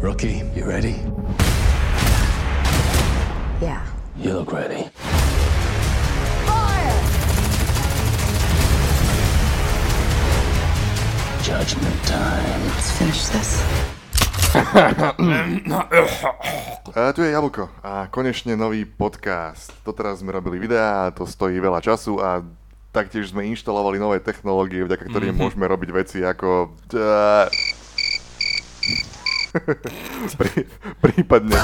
Rookie, you ready? Yeah. You look ready. Judgment time. Let's finish this. A tu je Jablko a konečne nový podcast. Doteraz sme robili videá, to stojí veľa času a taktiež sme inštalovali nové technológie, vďaka ktorým Mhm. môžeme robiť veci ako... eh, Prí, prípadne...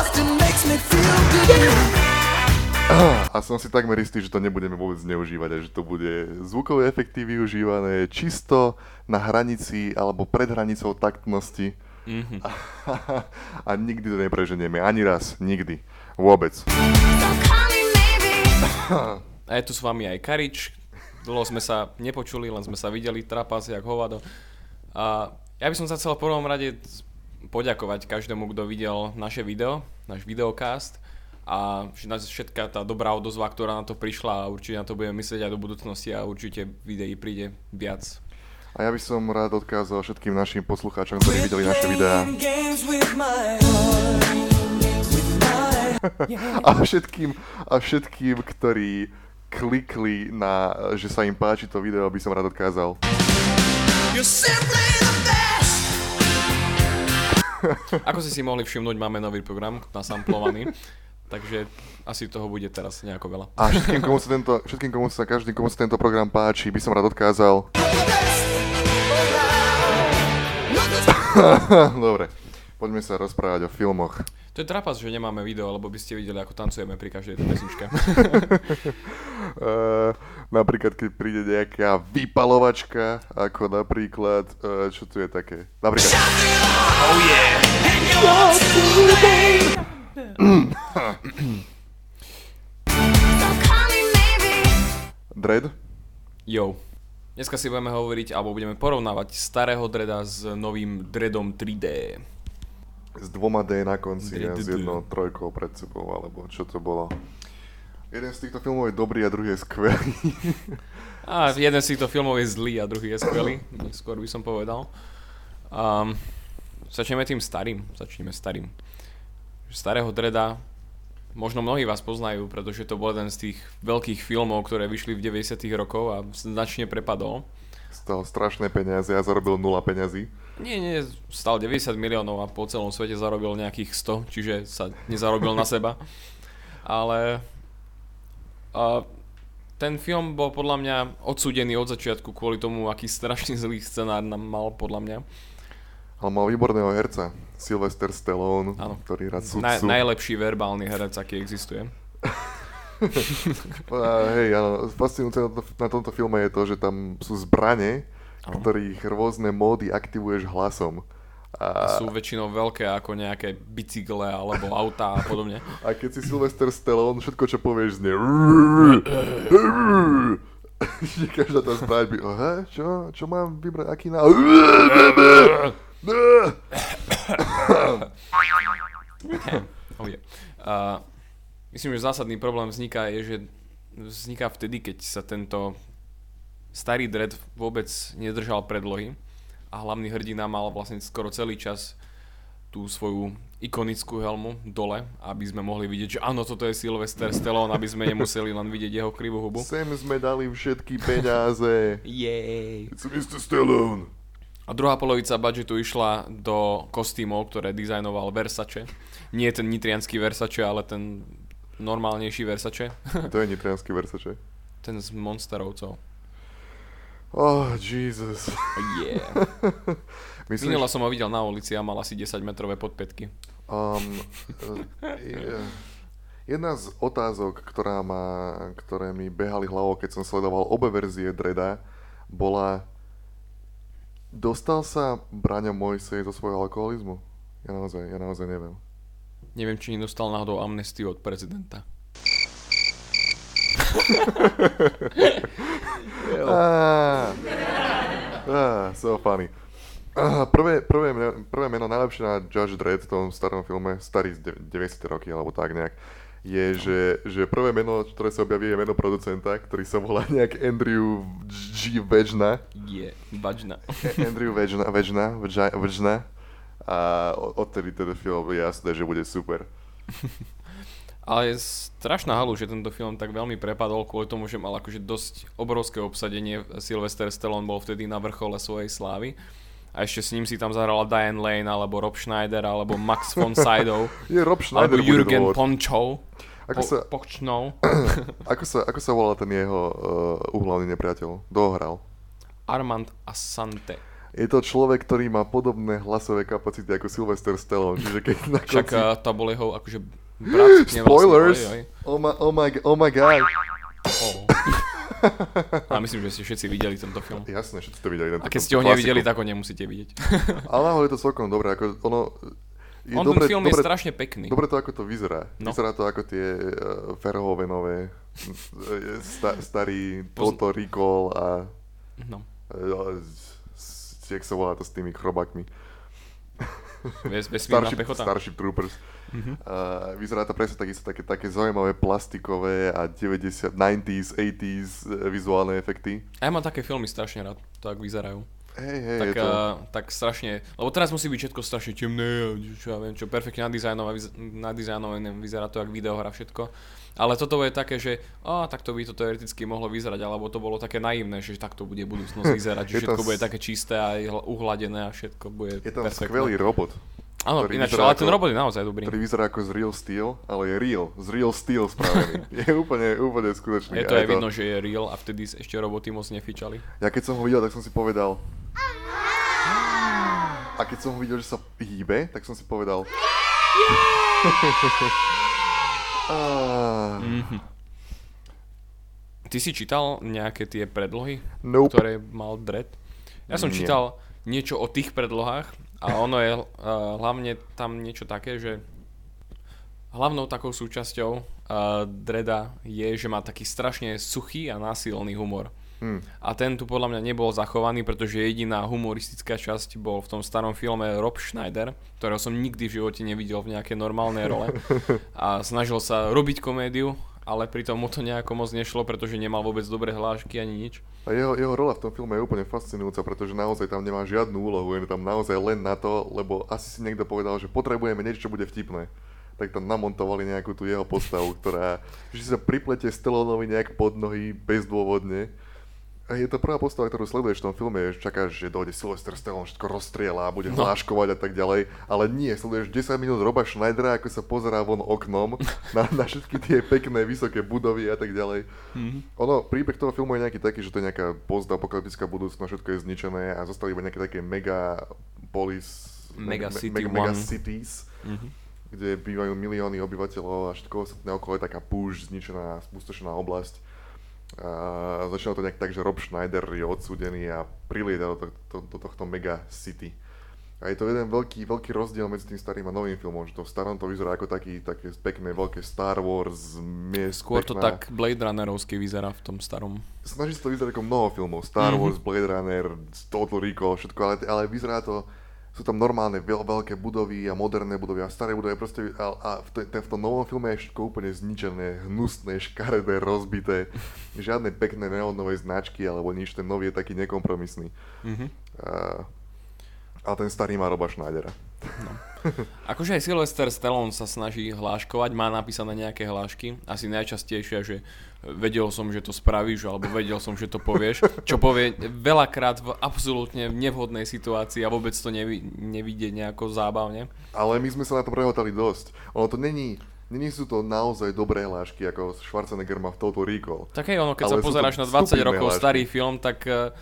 A som si takmer istý, že to nebudeme vôbec zneužívať a že to bude zvukové efekty využívané čisto na hranici alebo pred hranicou taktnosti. Mhm. A, a nikdy to nepreženieme. Ani raz. Nikdy. Vôbec. A je tu s vami aj Karič. Dlho sme sa nepočuli, len sme sa videli trapas jak hovado. A ja by som sa chcel v prvom rade poďakovať každému, kto videl naše video, náš videokast a vš- všetká tá dobrá odozva, ktorá na to prišla a určite na to budeme myslieť aj do budúcnosti a určite videí príde viac. A ja by som rád odkázal všetkým našim poslucháčom, ktorí videli naše videá. A všetkým, a všetkým, ktorí klikli na, že sa im páči to video, by som rád odkázal. Ako ste si mohli všimnúť, máme nový program nasamplovaný, takže asi toho bude teraz nejako veľa. A všetkým, komu sa tento, všetkým, komu sa, každým, komu sa tento program páči, by som rád odkázal. Dobre, poďme sa rozprávať o filmoch. To je trapas, že nemáme video, lebo by ste videli, ako tancujeme pri každej tej pesničke. Uh, napríklad, keď príde nejaká vypalovačka, ako napríklad, uh, čo tu je také? Napríklad... Oh yeah! Dread? Jo. Dneska si budeme hovoriť, alebo budeme porovnávať starého dreda s novým dredom 3D. S dvoma D na konci a s jednou trojkou pred sebou, alebo čo to bolo. Jeden z týchto filmov je dobrý a druhý je skvelý. A jeden z týchto filmov je zlý a druhý je skvelý. Skôr by som povedal. Um, začneme tým starým. Začneme starým. Starého dreda možno mnohí vás poznajú, pretože to bol jeden z tých veľkých filmov, ktoré vyšli v 90 rokov a značne prepadol. Stal strašné peniaze a zarobil nula peňazí. Nie, nie, stal 90 miliónov a po celom svete zarobil nejakých 100, čiže sa nezarobil na seba. Ale a ten film bol podľa mňa odsúdený od začiatku kvôli tomu, aký strašný zlý scenár nám mal podľa mňa. Ale mal výborného herca, Sylvester Stallone, Áno. ktorý rád sudcu. Naj, najlepší verbálny herec, aký existuje. A hej, áno, fascinujúce na, to, na tomto filme je to, že tam sú zbrane, Áno. ktorých rôzne módy aktivuješ hlasom. A sú väčšinou veľké ako nejaké bicykle alebo autá a podobne. a keď si Sylvester Stallone, všetko čo povieš znie... Každá tá zbraň by... Aha, čo? Čo mám vybrať? Aký na... Oh yeah. A myslím, že zásadný problém vzniká je, že vzniká vtedy, keď sa tento starý dread vôbec nedržal predlohy a hlavný hrdina mal vlastne skoro celý čas tú svoju ikonickú helmu dole, aby sme mohli vidieť, že áno, toto je Sylvester Stallone, aby sme nemuseli len vidieť jeho krivú hubu. Sem sme dali všetky peniaze. Jej. It's Mr. Stallone. A druhá polovica budžetu išla do kostýmov, ktoré dizajnoval Versace. Nie ten nitrianský Versace, ale ten normálnejší Versace. To je nitrianský Versace. ten s monsterovcov. Oh, Jesus. Yeah. Myslíš, Minula som ho videl na ulici a mal asi 10 metrové podpätky. Um, je- jedna z otázok, ktorá ma, ktoré mi behali hlavou, keď som sledoval obe verzie Dreda, bola Dostal sa Braňo Mojsej zo svojho alkoholizmu? Ja naozaj, ja naozaj neviem. Neviem, či nedostal náhodou amnestiu od prezidenta. Ah, ah, so funny. Ah, prvé, prvé, meno- prvé meno najlepšie na Judge Dredd v tom starom filme, starý z de- 90. roky alebo tak nejak, je, že, že prvé meno, ktoré sa objaví, je meno producenta, ktorý sa volá nejak Andrew G. Vegna. Je. Andrew Vegna, Vegna, Vegna, Vegna. A odtedy ten film je jasné, že bude super. Ale je strašná halu, že tento film tak veľmi prepadol kvôli tomu, že mal akože dosť obrovské obsadenie. Sylvester Stallone bol vtedy na vrchole svojej slávy. A ešte s ním si tam zahrala Diane Lane, alebo Rob Schneider, alebo Max von Sydow, Je Rob Schneider alebo Jürgen. Ponchov. Ako Po, sa- Pochnou. Ako sa, ako sa volá ten jeho uh, uhlavný nepriateľ? Dohral. Armand Asante. Je to človek, ktorý má podobné hlasové kapacity ako Sylvester Stallone, čiže keď na Však konci... uh, to bol jeho akože brat. Spoilers! oj. Oh my, oh my, oh my god. Oh. A myslím, že ste všetci videli tento film. Jasné, všetci to videli. A keď ste ho nevideli, tak ho nemusíte vidieť. Ale náhodou je to celkom dobré, ako ono... Je On dobre, ten film dobre, je strašne pekný. Dobre to, ako to vyzerá. No. Vyzerá to ako tie uh, Verhoevenové, uh, sta, starý Pozn- Total Recall a... No. Uh, jak sa volá to s tými? Ves, vesmírna Starship, pechota. Starship Troopers. Mhm. Uh, vyzerá to presne takisto také, také zaujímavé plastikové a 90, 90s, 80s eh, vizuálne efekty. A ja mám také filmy strašne rád, to ak vyzerajú. Hej, hej, Tak, to... uh, tak strašne, lebo teraz musí byť všetko strašne temné, čo ja viem, čo perfektne nadizajnované, nadizajnované, vyzerá to ako videohra všetko. Ale toto je také, že a takto by to teoreticky mohlo vyzerať, alebo to bolo také naivné, že takto bude budúcnosť vyzerať, že to všetko s- bude také čisté a hl- uhladené a všetko bude Je tam perfektné. skvelý robot, Áno, ináč, ale ten robot je naozaj dobrý. ktorý vyzerá ako z Real Steel, ale je real, z Real Steel spravený. je úplne, úplne skutočný. Je to A aj vidno, že je real a vtedy ešte roboty moc nefičali. Ja keď som ho videl, tak som si povedal... A keď som ho videl, že sa hýbe, tak som si povedal... Ah, Ty si čítal nejaké tie predlohy, Nope. ktoré mal Dredd? Ja som Nie. čítal niečo o tých predlohách a ono je uh, hlavne tam niečo také, že hlavnou takou súčasťou uh, Dredda je, že má taký strašne suchý a násilný humor. Hm. A ten tu podľa mňa nebol zachovaný, pretože jediná humoristická časť bol v tom starom filme Rob Schneider, ktorého som nikdy v živote nevidel v nejakej normálnej role. A snažil sa robiť komédiu, ale pritom mu to nejako moc nešlo, pretože nemal vôbec dobré hlášky ani nič. A jeho, jeho rola v tom filme je úplne fascinujúca, pretože naozaj tam nemá žiadnu úlohu, je tam naozaj len na to, lebo asi si niekto povedal, že potrebujeme niečo, čo bude vtipné. Tak tam namontovali nejakú tú jeho postavu, ktorá že sa priplete Stallonovi nejak pod nohy bezdôvodne. A je to prvá postava, ktorú sleduješ v tom filme, že čakáš, že dojde Sylvester Stallone, všetko rozstrieľa a bude No. hláškovať a tak ďalej, ale nie, sleduješ 10 minút Roba Schneidera, ako sa pozerá von oknom na, na všetky tie pekné, vysoké budovy a tak ďalej. Mhm. Ono, príbeh toho filmu je nejaký taký, že to je nejaká postapokalyptická budúcnosť, všetko je zničené a zostali iba nejaké také mega polis, Mega me- city mega one. cities, Mhm. kde bývajú milióny obyvateľov a všetko ostatné okolo je taká púšť, zničená, spustošená oblasť. A začalo to nejak tak, že Rob Schneider je odsúdený a prilieta do, to, do, do tohto mega city. A je to jeden veľký, veľký rozdiel medzi tým starým a novým filmom, že to v starom to vyzerá ako taký, také pekné, veľké Star Wars, miest, Skôr to pekná- tak Blade Runnerovsky vyzerá v tom starom. snaží sa to vyzerať ako mnoho filmov. Star Mhm. Wars, Blade Runner, Total Recall, všetko, ale, ale vyzerá to, sú tam normálne veľ, veľké budovy a moderné budovy a staré budovy proste, a, a v, to, v tom novom filme je všetko úplne zničené, hnusné, škaredé, rozbité. Žiadne pekné neonové značky alebo nič, ten nový je taký nekompromisný. Mhm. A, a ten starý má Roba Schneidera. Akože aj Sylvester Stallone sa snaží hláškovať, má napísané nejaké hlášky, asi najčastejšie, že vedel som, že to spravíš, alebo vedel som, že to povieš, čo povie veľakrát v absolútne nevhodnej situácii a vôbec to nevi- nevidie nejako zábavne. Ale my sme sa na to prehotali dosť. Ono to není, není sú to naozaj dobré hlášky, ako Schwarzenegger má v Total Recall. Tak hej, ono, keď Ale sa pozeráš na 20 stupidné rokov hlášky. starý film, tak eh,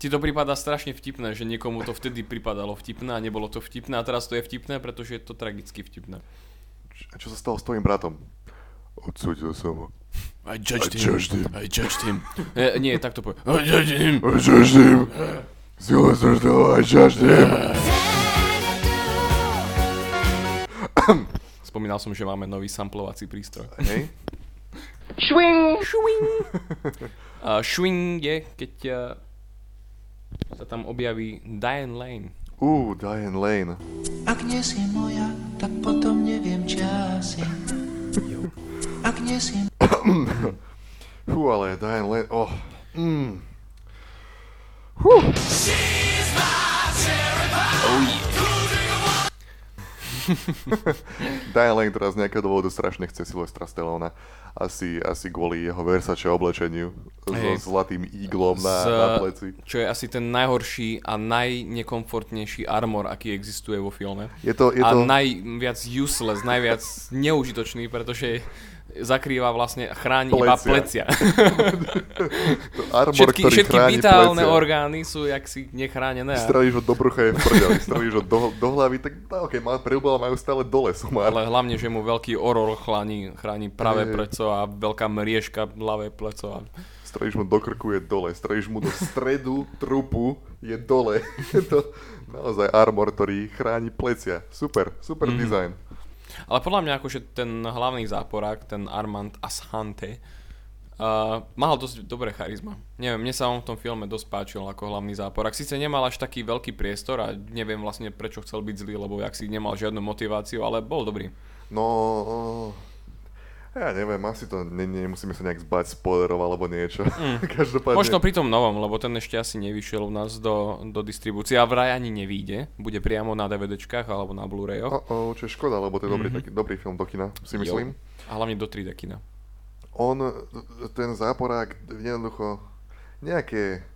ti to prípada strašne vtipné, že niekomu to vtedy pripadalo vtipné a nebolo to vtipné a teraz to je vtipné, pretože je to tragicky vtipné. A čo sa stalo s tvojim bratom? Odsúdil som ho. I judged, I judged him. I judged him. E, nie, tak to povie. I judged him. I judged him. Sylvester Stallone, I judged him. Spomínal som, že máme nový samplovací prístroj. Hej? Šwing! Šwing! Uh, šwing je, keď uh, sa tam objaví Diane Lane. Ú, Diane Lane. Ak nie si moja, tak potom neviem, či asi. Ak nie si Fú, ale Diane Lane, oh. Mm. Fú. Oh yeah. Diane Lane, ktorá z nejakého dôvodu strašne chce Silvestra Stallona. Asi, asi kvôli jeho Versace oblečeniu Hej. so zlatým iglom na, Z- na pleci. Čo je asi ten najhorší a najnekomfortnejší armor, aký existuje vo filme. Je to, je a to, najviac useless, najviac neužitočný, pretože zakrýva vlastne, chráni iba Plecia. plecia. to armor, všetky ktorý všetky vitálne plecia. orgány sú jaksi nechránené. A, Strelíš ho do brucha je v prdeli, strelíš ho do, do hlavy, tak no, ok, má, preľubala majú stále dole sumár. ale hlavne, že mu veľký orol chráni, chráni pravé Hej. pleco a veľká mriežka ľavé pleco. A... Strelíš mu do krku je dole, strelíš mu do stredu trupu je dole. To naozaj armor, ktorý chráni plecia. Super, super Mhm. mm-hmm. design. Ale podľa mňa akože ten hlavný záporák, ten Armand Ashante, uh, mal dosť dobré charizma. Neviem, mne sa on v tom filme dosť páčil ako hlavný záporák. Sice nemal až taký veľký priestor a neviem vlastne prečo chcel byť zlý, lebo jak si nemal žiadnu motiváciu, ale bol dobrý. No, ja neviem, asi to ne, nemusíme sa nejak zbať spoilerov alebo niečo. Mm. Každopádne, Možno pri tom novom, lebo ten ešte asi nevyšiel u nás do, do distribúcie a vraj ani nevíde. Bude priamo na DVDčkách alebo na Blu-rayoch. Oh, čo je škoda, lebo to je dobrý, taký, dobrý film do kina, si myslím. Jo. A hlavne do 3D kina. On, ten záporák, jednoducho, nejaké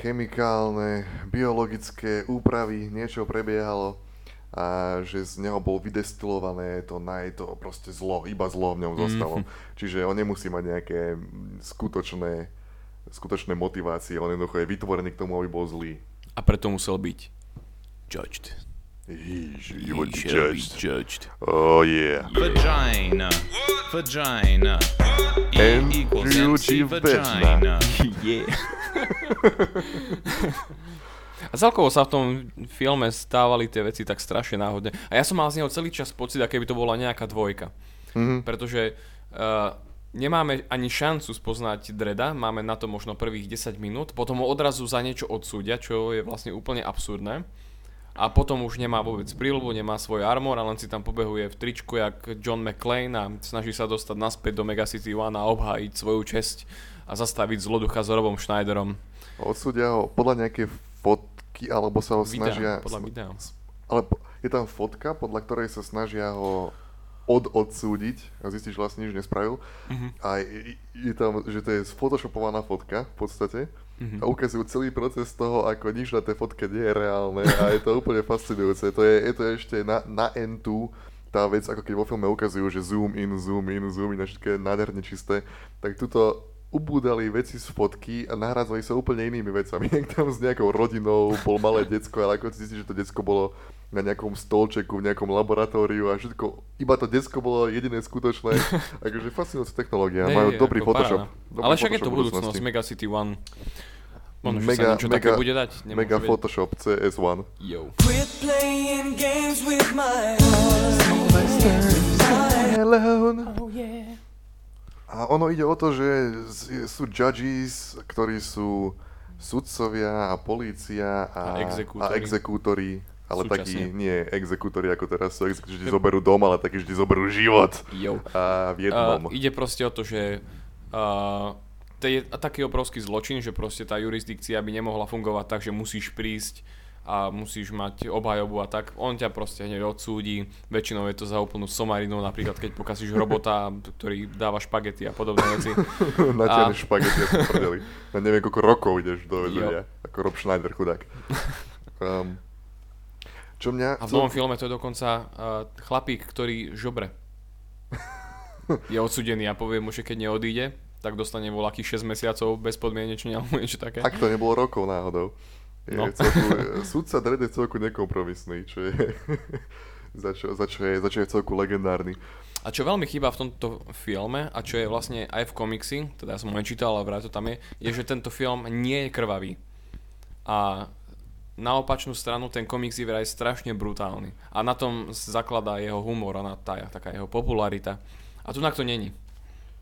chemikálne, biologické úpravy, niečo prebiehalo a že z neho bol vydestilované to naj, to proste zlo, iba zlo v ňom zostalo. Čiže on nemusí mať nejaké mm, skutočné, skutočné motivácie, on jednoducho je vytvorený k tomu, aby bol zlý. A preto musel byť judged. He, sh- He he would be shall be judged. judged. Oh yeah. Vagina. Vagina. E And equals beauty MC vagina. vagina. Yeah. A celkovo sa v tom filme stávali tie veci tak strašne náhodne. A ja som mal z neho celý čas pocit, aké by to bola nejaká dvojka. Mm-hmm. Pretože uh, nemáme ani šancu spoznať Dreda, máme na to možno prvých 10 minút, potom ho odrazu za niečo odsúdia, čo je vlastne úplne absurdné. A potom už nemá vôbec príľubu, nemá svoj armor a len si tam pobehuje v tričku jak John McClane a snaží sa dostať naspäť do Megacity One a obhájiť svoju česť a zastaviť zloducha s Robom Schneiderom. Odsúdia ho podľa nejaké fotky, alebo sa ho snažia... Videa, podľa videa. Ale je tam fotka, podľa ktorej sa snažia ho od odsúdiť a zistíš, že vlastne nič nespravil. Mhm. A je, je tam, že to je sfotoshopovaná fotka v podstate. Mhm. A ukazujú celý proces toho, ako nič na tej fotke nie je reálne a je to úplne fascinujúce. To je, je to ešte na, na N2 tá vec, ako keď vo filme ukazujú, že zoom in, zoom in, zoom in a všetko je nádherne čisté, tak tuto ubúdali veci z fotky a nahradzali sa úplne inými vecami. Jak tam s nejakou rodinou bol malé decko, ale ako si že to decko bolo na nejakom stolčeku, v nejakom laboratóriu a všetko, iba to decko bolo jediné skutočné. akože fascinujúca technológia, Nie, majú dobrý Photoshop. paráda. Dobrý Ale však je to Photoshop budúcnosť, budúcnosti. Mega City One. Že Mega, sa mega, bude dať. nemôžu mega vedieť. Photoshop CS1. Yo. Quit playing games with my heart. A ono ide o to, že sú judges, ktorí sú sudcovia a polícia a, A exekútori. a exekútori. Ale takí nie exekútori ako teraz sú, exekútori, ti zoberú dom, ale takí, ti zoberú život. Yo. A v jednom. Uh, ide proste o to, že uh, to je taký obrovský zločin, že proste tá jurisdikcia by nemohla fungovať tak, že musíš prísť a musíš mať obhajobu a tak. On ťa proste hneď odsúdi. Väčšinou je to za úplnú somarinu, napríklad keď pokazíš robota, ktorý dáva špagety a podobné veci. Natiahneš a- špagety a prdeli. Ja neviem, koľko rokov ideš do väzenia. Ako Rob Schneider, chudák. Um, čo mňa... A v novom filme to je dokonca uh, chlapík, ktorý žobre. Je odsudený a povie mu, že keď neodíde, tak dostane voľakých 6 mesiacov bezpodmienečne alebo niečo také. Ak to nebolo rokov náhodou. Je No. celku, sudca Dredd je celku nekompromisný, čo je, za, čo, za, čo je, za čo je celku legendárny. A čo veľmi chýba v tomto filme, a čo je vlastne aj v komiksi, teda ja som ho nečítal, ale vraj to tam je, je, že tento film nie je krvavý. A na opačnú stranu ten komiks je vraj strašne brutálny. A na tom zakladá jeho humor a na tá taká jeho popularita. A tu to není.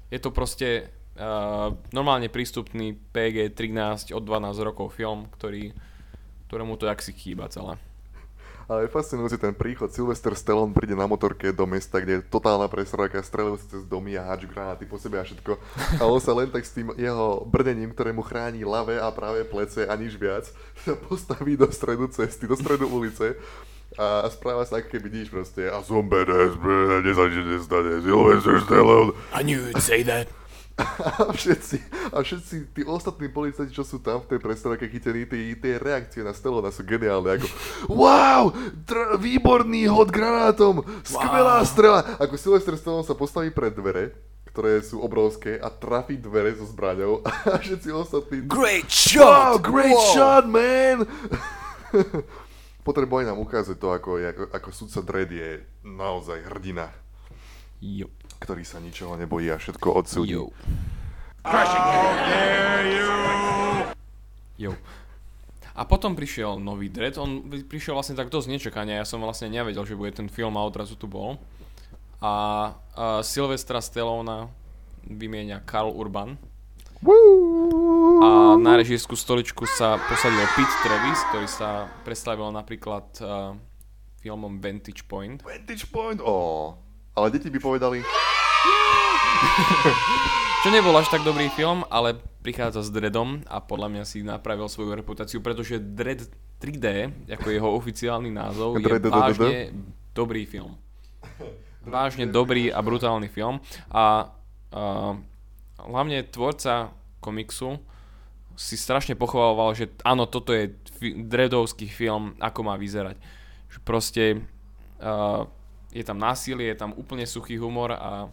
Je to proste uh, normálne prístupný PG-13 od 12 rokov film, ktorý, ktorému to jaksi chýba celé. Ale je fascinujúci ten príchod. Sylvester Stallone príde na motorke do mesta, kde je totálna prestrojka, strelujú sa cez domy a háču granáty po sebe a všetko. A on sa len tak s tým jeho brdením, ktoré mu chráni ľavé a pravé plece a nič viac, sa postaví do stredu cesty, do stredu ulice a správa sa ako keby nič proste. A som badass, nič nestane. Sylvester Stallone. I knew you'd say that. A všetci, a všetci tí ostatní policajti, čo sú tam v tej prestávke chytení, tie, tie reakcie na Stallona sú geniálne. Ako, wow, dr- výborný hod granátom, skvelá wow. strela. Ako Sylvester Stallone sa postaví pred dvere, ktoré sú obrovské a trafí dvere so zbraňou a všetci ostatní... Great Wow, shot! great Wow. shot, man! Potrebovali nám ukázať to, ako, ako, ako sudca Dredd je naozaj hrdina, Jo. Ktorý sa ničoho nebojí a všetko odsúdi. Jo. Jo. A potom prišiel nový Dread, on prišiel vlastne tak dosť nečakania, ja som vlastne nevedel, že bude ten film a odrazu tu bol. A, a Sylvestra Stallona vymieňa Karl Urban. A na režijskú stoličku sa posadil Pete Travis, ktorý sa predstavil napríklad uh, filmom Vantage Point. Vantage Point, oh. Ale deti by povedali, Čo nebol až tak dobrý film, ale prichádza s Dreadom a podľa mňa si napravil svoju reputáciu, pretože Dread 3D, ako jeho oficiálny názov, je vážne dobrý film. Vážne dobrý a brutálny film. A uh, hlavne tvorca komiksu si strašne pochvaloval, že áno, toto je fi- Dreadovský film, ako má vyzerať. Že proste uh, je tam násilie, je tam úplne suchý humor a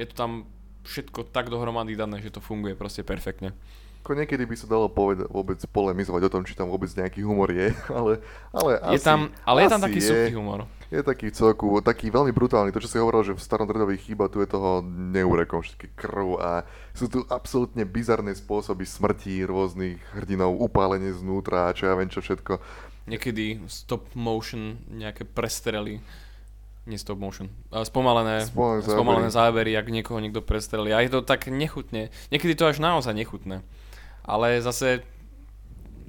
je to tam všetko tak dohromady dané, že to funguje proste perfektne. ako niekedy by sa dalo poveda- vôbec polemizovať o tom, či tam vôbec nejaký humor je, ale, ale je asi, tam, ale je tam asi taký suchý humor. Je taký celku, taký veľmi brutálny. To, čo si hovoril, že v starom dredovi chýba, tu je toho neurekom, všetky krv a sú tu absolútne bizarné spôsoby smrti rôznych hrdinov, upálenie znútra a čo ja viem čo všetko. Niekedy stop motion, nejaké prestrely, nie stop motion, a spomalené, Spomalené zábery. spomalené zábery, ak niekoho niekto prestrelí. A je to tak nechutne, niekedy to až naozaj nechutné. Ale zase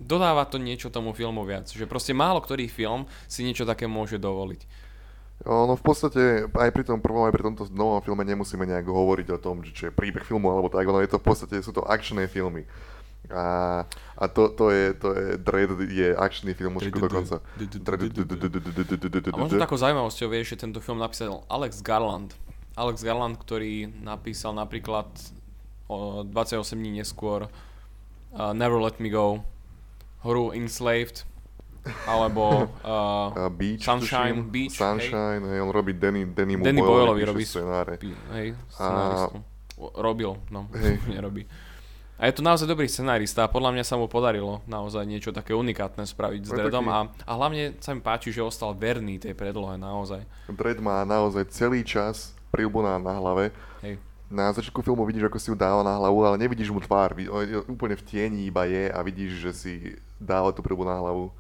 dodáva to niečo tomu filmu viac. Že proste málo ktorý film si niečo také môže dovoliť. Ono v podstate aj pri tom prvom, aj pri tomto novom filme nemusíme nejak hovoriť o tom, že čo je príbeh filmu alebo tak, ono je to v podstate, sú to akčné filmy. A, a to, to, je, to je, Dread je akčný film už dokonca. A možno takou zaujímavosťou je, že tento film napísal Alex Garland. Alex Garland, ktorý napísal napríklad o 28 dní neskôr uh, Never Let Me Go, hru Enslaved, alebo uh, A Beach, Sunshine, tuším. Beach, Sunshine, hej, on robí Danny, Danny, Danny Boyleovi robí scenáre. Hej, scenáristu. O- Robil, no, Hej. nerobí. A je to naozaj dobrý scenárista a podľa mňa sa mu podarilo naozaj niečo také unikátne spraviť s Dreadom taký- a, a hlavne sa mi páči, že ostal verný tej predlohe naozaj. Dread má naozaj celý čas prilbu na, na hlave. Hej. Na začiatku filmu vidíš, ako si ju dáva na hlavu, ale nevidíš mu tvár. Úplne v tieni iba je a vidíš, že si dáva tú prilbu na hlavu.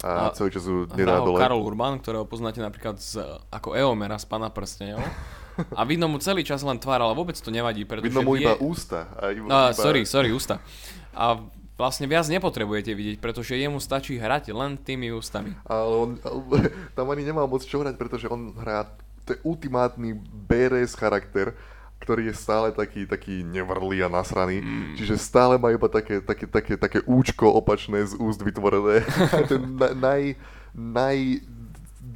A, A- celý čas ju nedá dole. Karol Urban, ktorého poznáte napríklad z, ako Eomera z Pana prstenov. A vidno mu celý čas len tvár, ale vôbec to nevadí, pretože Vidno mu iba ústa. A iba, No, iba... sorry, sorry, ústa. A vlastne viac nepotrebujete vidieť, pretože jemu stačí hrať len tými ústami. Ale on, tam ani nemal moc čo hrať, pretože on hrá, to je ultimátny BRS charakter, ktorý je stále taký, taký nevrlý a nasraný. Mm. Čiže stále má iba také, také, také, také účko opačné z úst vytvorené. A ten na, naj, naj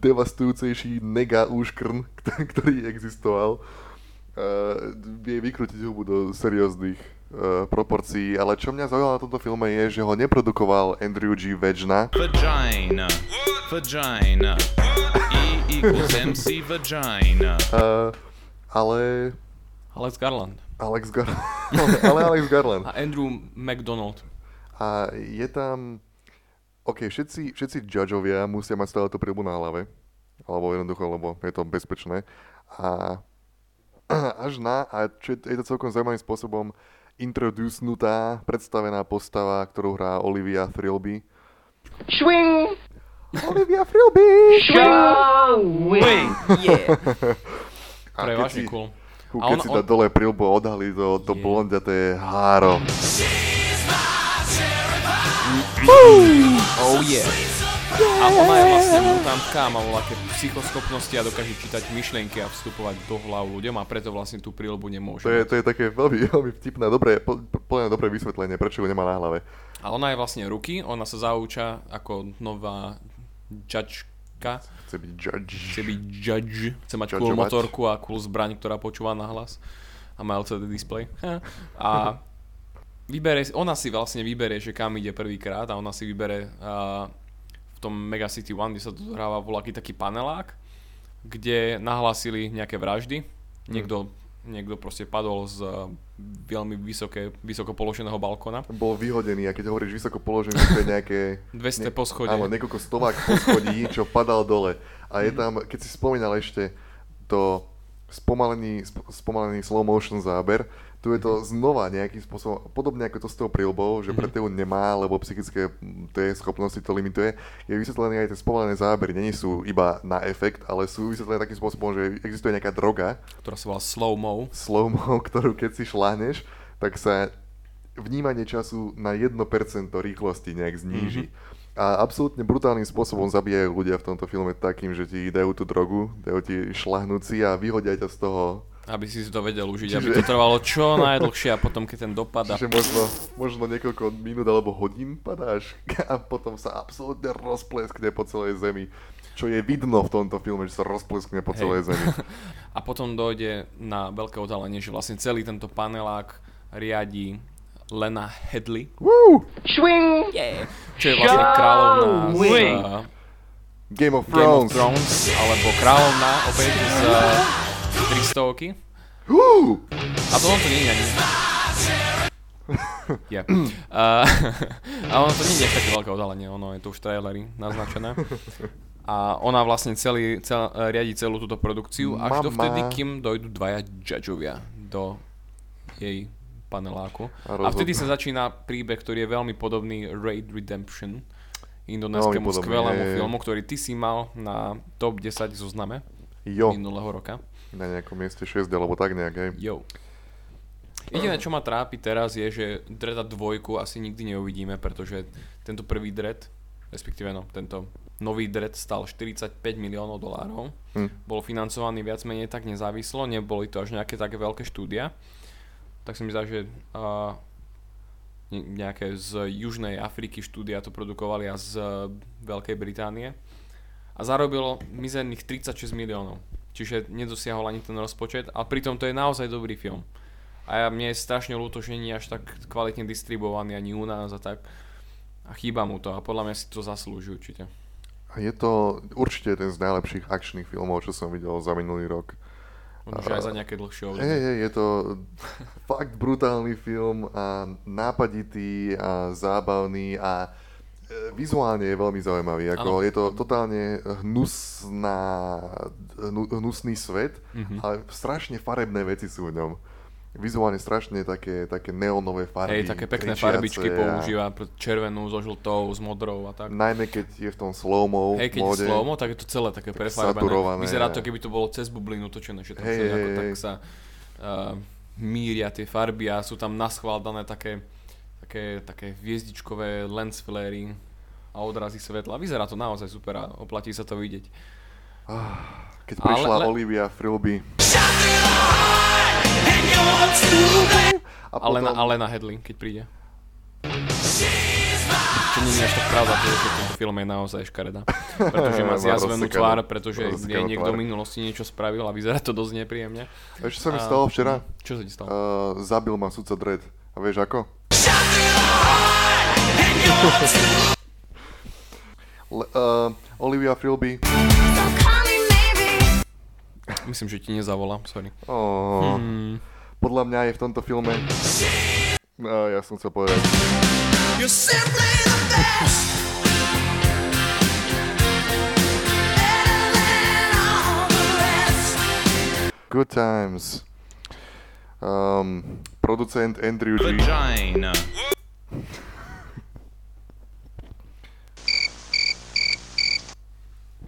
devastujúcejší nega úškrn, ktor- ktorý existoval. Uh, vie vykrútiť hubu do serióznych uh, proporcií, ale čo mňa zaujalo na tomto filme je, že ho neprodukoval Andrew G. Vagina, Vagina. Vagina. E equals MC vagina. uh, ale Alex Garland. Alex Garland. ale Alex Garland. A Andrew McDonald. A je tam... OK, všetci, všetci judgeovia musia mať stále tú prilbu na hlave. Alebo jednoducho, lebo je to bezpečné. A až na, a čo je, je to celkom zaujímavým spôsobom introducenutá, predstavená postava, ktorú hrá Olivia Trilby. Swing, Olivia Trilby! swing, yeah. A keď si, cool. Ku, A keď on- si on- dá dole prilbu odhalí to, to Je. blondiaté háro. Oh yeah. A ona je vlastne mutantka má voľaké psychoschopnosti a dokáže čítať myšlienky a vstupovať do hlav ľuďom a preto vlastne tú prílbu nemôže. To je, to je také veľmi, veľmi vtipné, dobré, mňa dobré vysvetlenie, prečo ju nemá na hlave. A ona je vlastne ruky, ona sa zauča ako nová judge sudca, Chce byť judge. chce byť judge, chce mať cool Judgeovať. motorku a cool zbraň, ktorá počúva na hlas a má LCD display. A vybere, ona si vlastne vybere, že kam ide prvýkrát a ona si vybere a, v tom Mega City One, kde sa to hráva voľaký taký panelák, kde nahlásili nejaké vraždy. Niekto, niekto proste padol z veľmi vysoké, vysoko položeného balkona. Bol vyhodený a keď hovoríš vysoko položený, to je nejaké... 200 poschodie. Áno, niekoľko stovák poschodí, čo padal dole. A je tam, keď si spomínal ešte to spomalený, sp- spomalený slow motion záber, tu je to znova nejakým spôsobom, podobne ako to s tou prilbou, že pre teu nemá, lebo psychické tie schopnosti to limituje, je vysvetlené aj tie spomalené zábery. Není sú iba na efekt, ale sú vysvetlené takým spôsobom, že existuje nejaká droga, ktorá sa volá Slow Mo. slow ktorú keď si šláhneš, tak sa vnímanie času na 1% rýchlosti nejak zníži. A absolútne brutálnym spôsobom zabíjajú ľudia v tomto filme takým, že ti dajú tú drogu, dajú ti šlahnúci a vyhodia ťa z toho. Aby si si to vedel užiť, aby Čiže- to trvalo čo najdlhšie a potom keď ten dopada. Čiže možno, možno niekoľko minút alebo hodín padáš a potom sa absolútne rozpleskne po celej zemi. Čo je vidno v tomto filme, že sa rozpleskne po Hej. celej zemi. A potom dojde na veľké odhalenie, že vlastne celý tento panelák riadi Lena Headley, Woo! Swing. čo je vlastne kráľovná z uh, Game of Game of Thrones. Thrones, alebo kráľovná opäť z uh, 300 Woo! A to on to nie je ani... Yeah. Uh, a ono to nie je také veľké odhalenie, ono je tu už trailery naznačené. A ona vlastne celý, cel, riadi celú túto produkciu až Mama. dovtedy, kým dojdú dvaja judgeovia do jej paneláku. A A, vtedy sa začína príbeh, ktorý je veľmi podobný Raid Redemption, indonéskému skvelému je, je. filmu, ktorý ty si mal na top 10 zozname Jo, minulého roka. Na nejakom mieste 6 alebo tak nejak, hej. Jo. Jediné, čo ma trápi teraz je, že Dreda dvojku asi nikdy neuvidíme, pretože tento prvý Dread, respektíve no, tento nový Dread stal 45 miliónov dolárov. Hm. Bol financovaný viac menej tak nezávislo, neboli to až nejaké také veľké štúdia. Tak sa mi zdá, že uh, nejaké z Južnej Afriky štúdia to produkovali a z Veľkej Británie. A zarobilo mizerných 36 miliónov. Čiže nedosiahol ani ten rozpočet a pritom to je naozaj dobrý film. A ja, mne je strašne ľúto, že nie je až tak kvalitne distribuovaný ani u nás a tak. A chýba mu to a podľa mňa si to zaslúži určite. A je to určite jeden z najlepších akčných filmov, čo som videl za minulý rok. Že aj za nejaké dlhšie obdobie. Hej, hej, je to fakt brutálny film a nápaditý a zábavný a vizuálne je veľmi zaujímavý. Ako Áno. je to totálne hnusná, hnu, hnusný svet, Mhm. ale strašne farebné veci sú v ňom. Vizuálne strašne také, také neonové farby. Hej, také pekné farbičky a- používa, červenú so žltou, s modrou a tak. Najmä keď je v tom slow-mo Hej, keď móde. je slow tak je to celé také prefarbené. Vyzerá to, keby to bolo cez bublinu točené, že tam celé hej, ako tak hej. sa uh, míria tie farby a sú tam naschváldané také, také, také hviezdičkové lens flaring a odrazy svetla. Vyzerá to naozaj super a oplatí sa to vidieť. Keď Ale- prišla ale- Olivia Frilby. A Alena, Alena Hedley, keď príde. Čo nie je až tak pravda, pretože v tomto filme je naozaj škareda. Pretože má zjazvenú tvár, pretože jej niekto v minulosti niečo spravil a vyzerá to dosť nepríjemne. Čo sa mi stalo včera? Čo sa ti stalo? Uh, zabil ma sudca Dredd. A vieš ako? Le, uh, Olivia Frilby. Myslím, že ti nezavolá, sorry. Oh, Hmm. Podľa mňa je v tomto filme... Uh, ja som chcel povedať. Good times. Um, producent Andrew G. Vagina.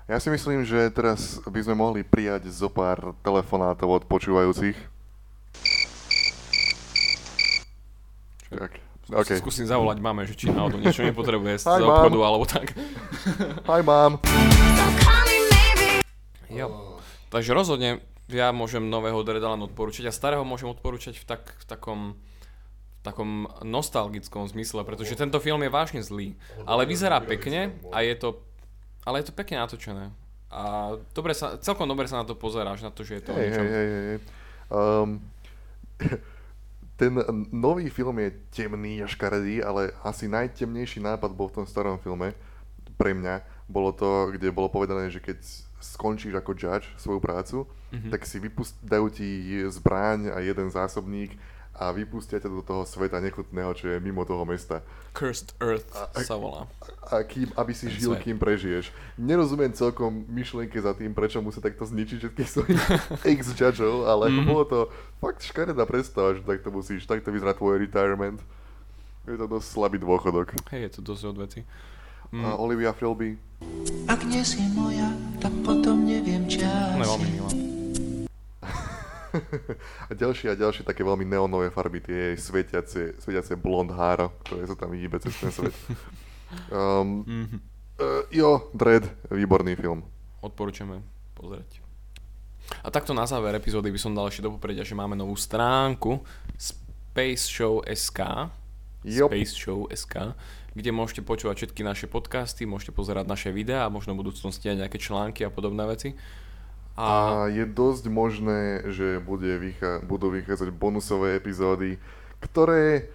Ja si myslím, že teraz by sme mohli prijať zo pár telefonátov od počúvajúcich. Tak, OK. Skúsim zavolať mame, že či náhodou niečo nepotrebuje z Hi, z mom. obchodu alebo tak. Hi, mám. Jo. Takže rozhodne ja môžem nového Dreda len odporúčať a starého môžem odporúčať v, tak, v takom v takom nostalgickom zmysle, pretože tento film je vážne zlý, ale vyzerá pekne a je to ale je to pekne natočené. A dobre sa, celkom dobre sa na to pozeráš, na to, že je to o niečom. hej, hej, hej. Um, ten nový film je temný a škaredý, ale asi najtemnejší nápad bol v tom starom filme pre mňa. Bolo to, kde bolo povedané, že keď skončíš ako judge svoju prácu, mm-hmm. tak si vypust- dajú ti zbraň a jeden zásobník a vypustia ťa do toho sveta nechutného, čo je mimo toho mesta. Cursed Earth sa volá. A kým, aby si Ten žil, svet. kým prežiješ. Nerozumiem celkom myšlienke za tým, prečo musia takto zničiť všetkých svojich ex-judgeov, ale mm-hmm. bolo to fakt škaredá predstava, že takto musíš, takto vyzerá tvoj retirement. Je to dosť slabý dôchodok. Hej, je to dosť od veci. Mm. A Olivia Philby, Ak nie si moja, tak potom neviem Ona je veľmi milá. a ďalšie a ďalšie také veľmi neonové farby, tie jej svetiace, svetiace blond hára, ktoré sa tam hýbe cez ten svet. Um, uh, jo, Dread, výborný film. Odporúčame pozrieť. A takto na záver epizódy by som dal ešte do popredia, že máme novú stránku Space Show SK Jop. Space Show SK, kde môžete počúvať všetky naše podcasty, môžete pozerať naše videá a možno v budúcnosti aj nejaké články a podobné veci. A, A je dosť možné, že bude vychá- budú vychádzať bonusové epizódy, ktoré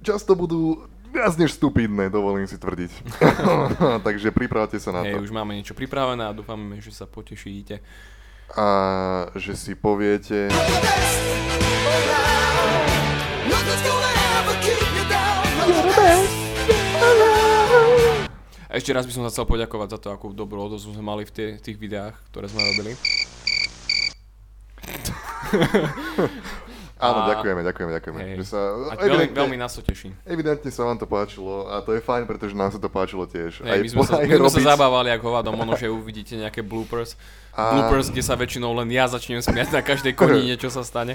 často budú viac než stupidné, dovolím si tvrdiť. Takže pripravte sa na hej, to. už máme niečo pripravené a dúfame, že sa potešíte. A že si poviete... Ešte raz by som sa chcel poďakovať za to, akú dobrú odozvu sme mali v tie, tých videách, ktoré sme robili. Áno, A- ďakujeme, ďakujeme, ďakujeme. Hej. Že sa, A veľmi, veľmi nás to teší. evidentne sa vám to páčilo a to je fajn, pretože nám sa to páčilo tiež. Hej, my sme, sa, aj my sme sa robiť- zabávali ako hovado, možno, že uvidíte nejaké bloopers. A- Bloopers, kde sa väčšinou len ja začnem smiať na každej konine, čo sa stane.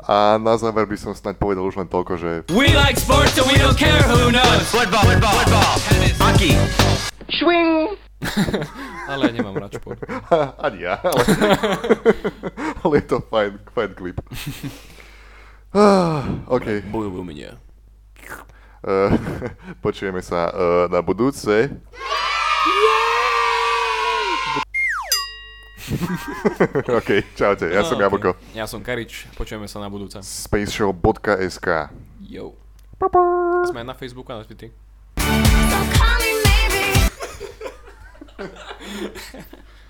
A na záver by som snáď povedal už len toľko, že We like sports and we don't care who knows. Football, football, football. Hockey. Swing. Ale ja nemám rád šport. Ani ja, ale, ale je to fajn, fajn klip. Ah, OK, Bojujú mne. uh, počujeme sa uh, na budúce. OK, čaute, ja som No, Jablko. Ja som Karič, počujeme sa na budúce. Spaceshow.sk Yo. Sme na Facebooku a na Twitter.